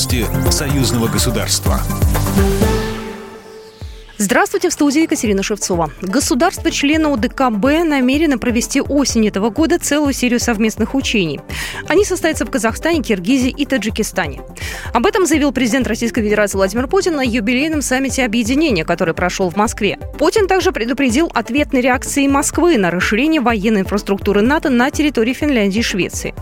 Новости союзного государства. Здравствуйте, в студии Екатерина Шевцова. Государства-члены ОДКБ намерены провести осенью этого года целую серию совместных учений. Они состоятся в Казахстане, Киргизии и Таджикистане. Об этом заявил президент Российской Федерации Владимир Путин на юбилейном саммите объединения, который прошел в Москве. Путин также предупредил ответной реакции Москвы на расширение военной инфраструктуры НАТО на территории Финляндии и Швеции.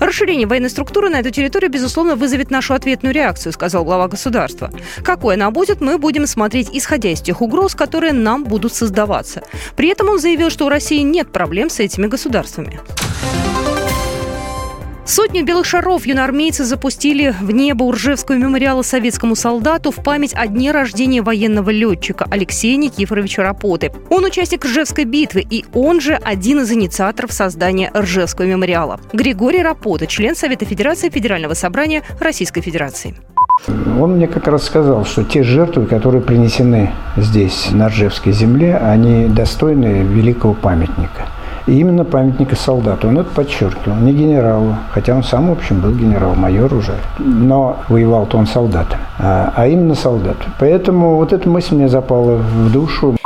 Расширение военной структуры на эту территорию, безусловно, вызовет нашу ответную реакцию, сказал глава государства. Какой она будет, мы будем смотреть, исходя из тех угроз, которые нам будут создаваться. При этом он заявил, что у России нет проблем с этими государствами. Сотню белых шаров юноармейцы запустили в небо Уржевского мемориала советскому солдату в память о дне рождения военного летчика Алексея Никифоровича Рапоты. Он участник Ржевской битвы и он же один из инициаторов создания Ржевского мемориала. Григорий Рапота, член Совета Федерации Федерального собрания Российской Федерации. Он мне как раз сказал, что те жертвы, которые принесены здесь, на Ржевской земле, они достойны великого памятника – и именно памятника солдату. Он это подчеркивал, не генералу, хотя он сам, в общем, был генерал-майор уже. Но воевал-то он солдатом, а, а именно солдат. Поэтому вот эта мысль мне запала в душу.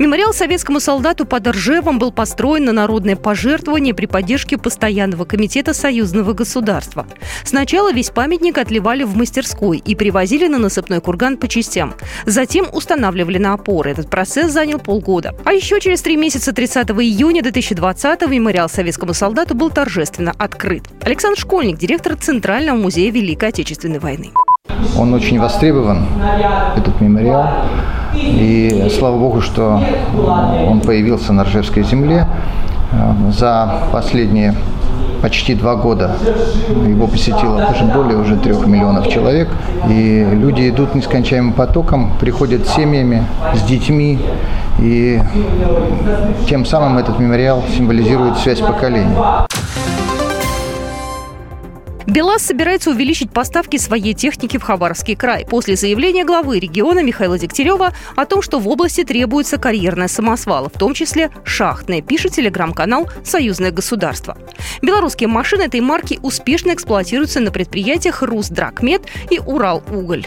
Мемориал советскому солдату под Ржевом был построен на народное пожертвование при поддержке Постоянного комитета союзного государства. Сначала весь памятник отливали в мастерской и привозили на насыпной курган по частям. Затем устанавливали на опоры. Этот процесс занял полгода. А еще через три месяца 30 июня 2020 мемориал советскому солдату был торжественно открыт. Александр Школьник, директор Центрального музея Великой Отечественной войны. Он очень востребован, этот мемориал. И слава богу, что он появился на Ржевской земле. За последние почти два года его посетило даже более уже трех миллионов человек. И люди идут нескончаемым потоком, приходят с семьями, с детьми. И тем самым этот мемориал символизирует связь поколений. БелАЗ собирается увеличить поставки своей техники в Хабаровский край после заявления главы региона Михаила Дегтярева о том, что в области требуется карьерная самосвала, в том числе шахтная, пишет телеграм-канал «Союзное государство». Белорусские машины этой марки успешно эксплуатируются на предприятиях «Русдрагмет» и «Урал-Уголь».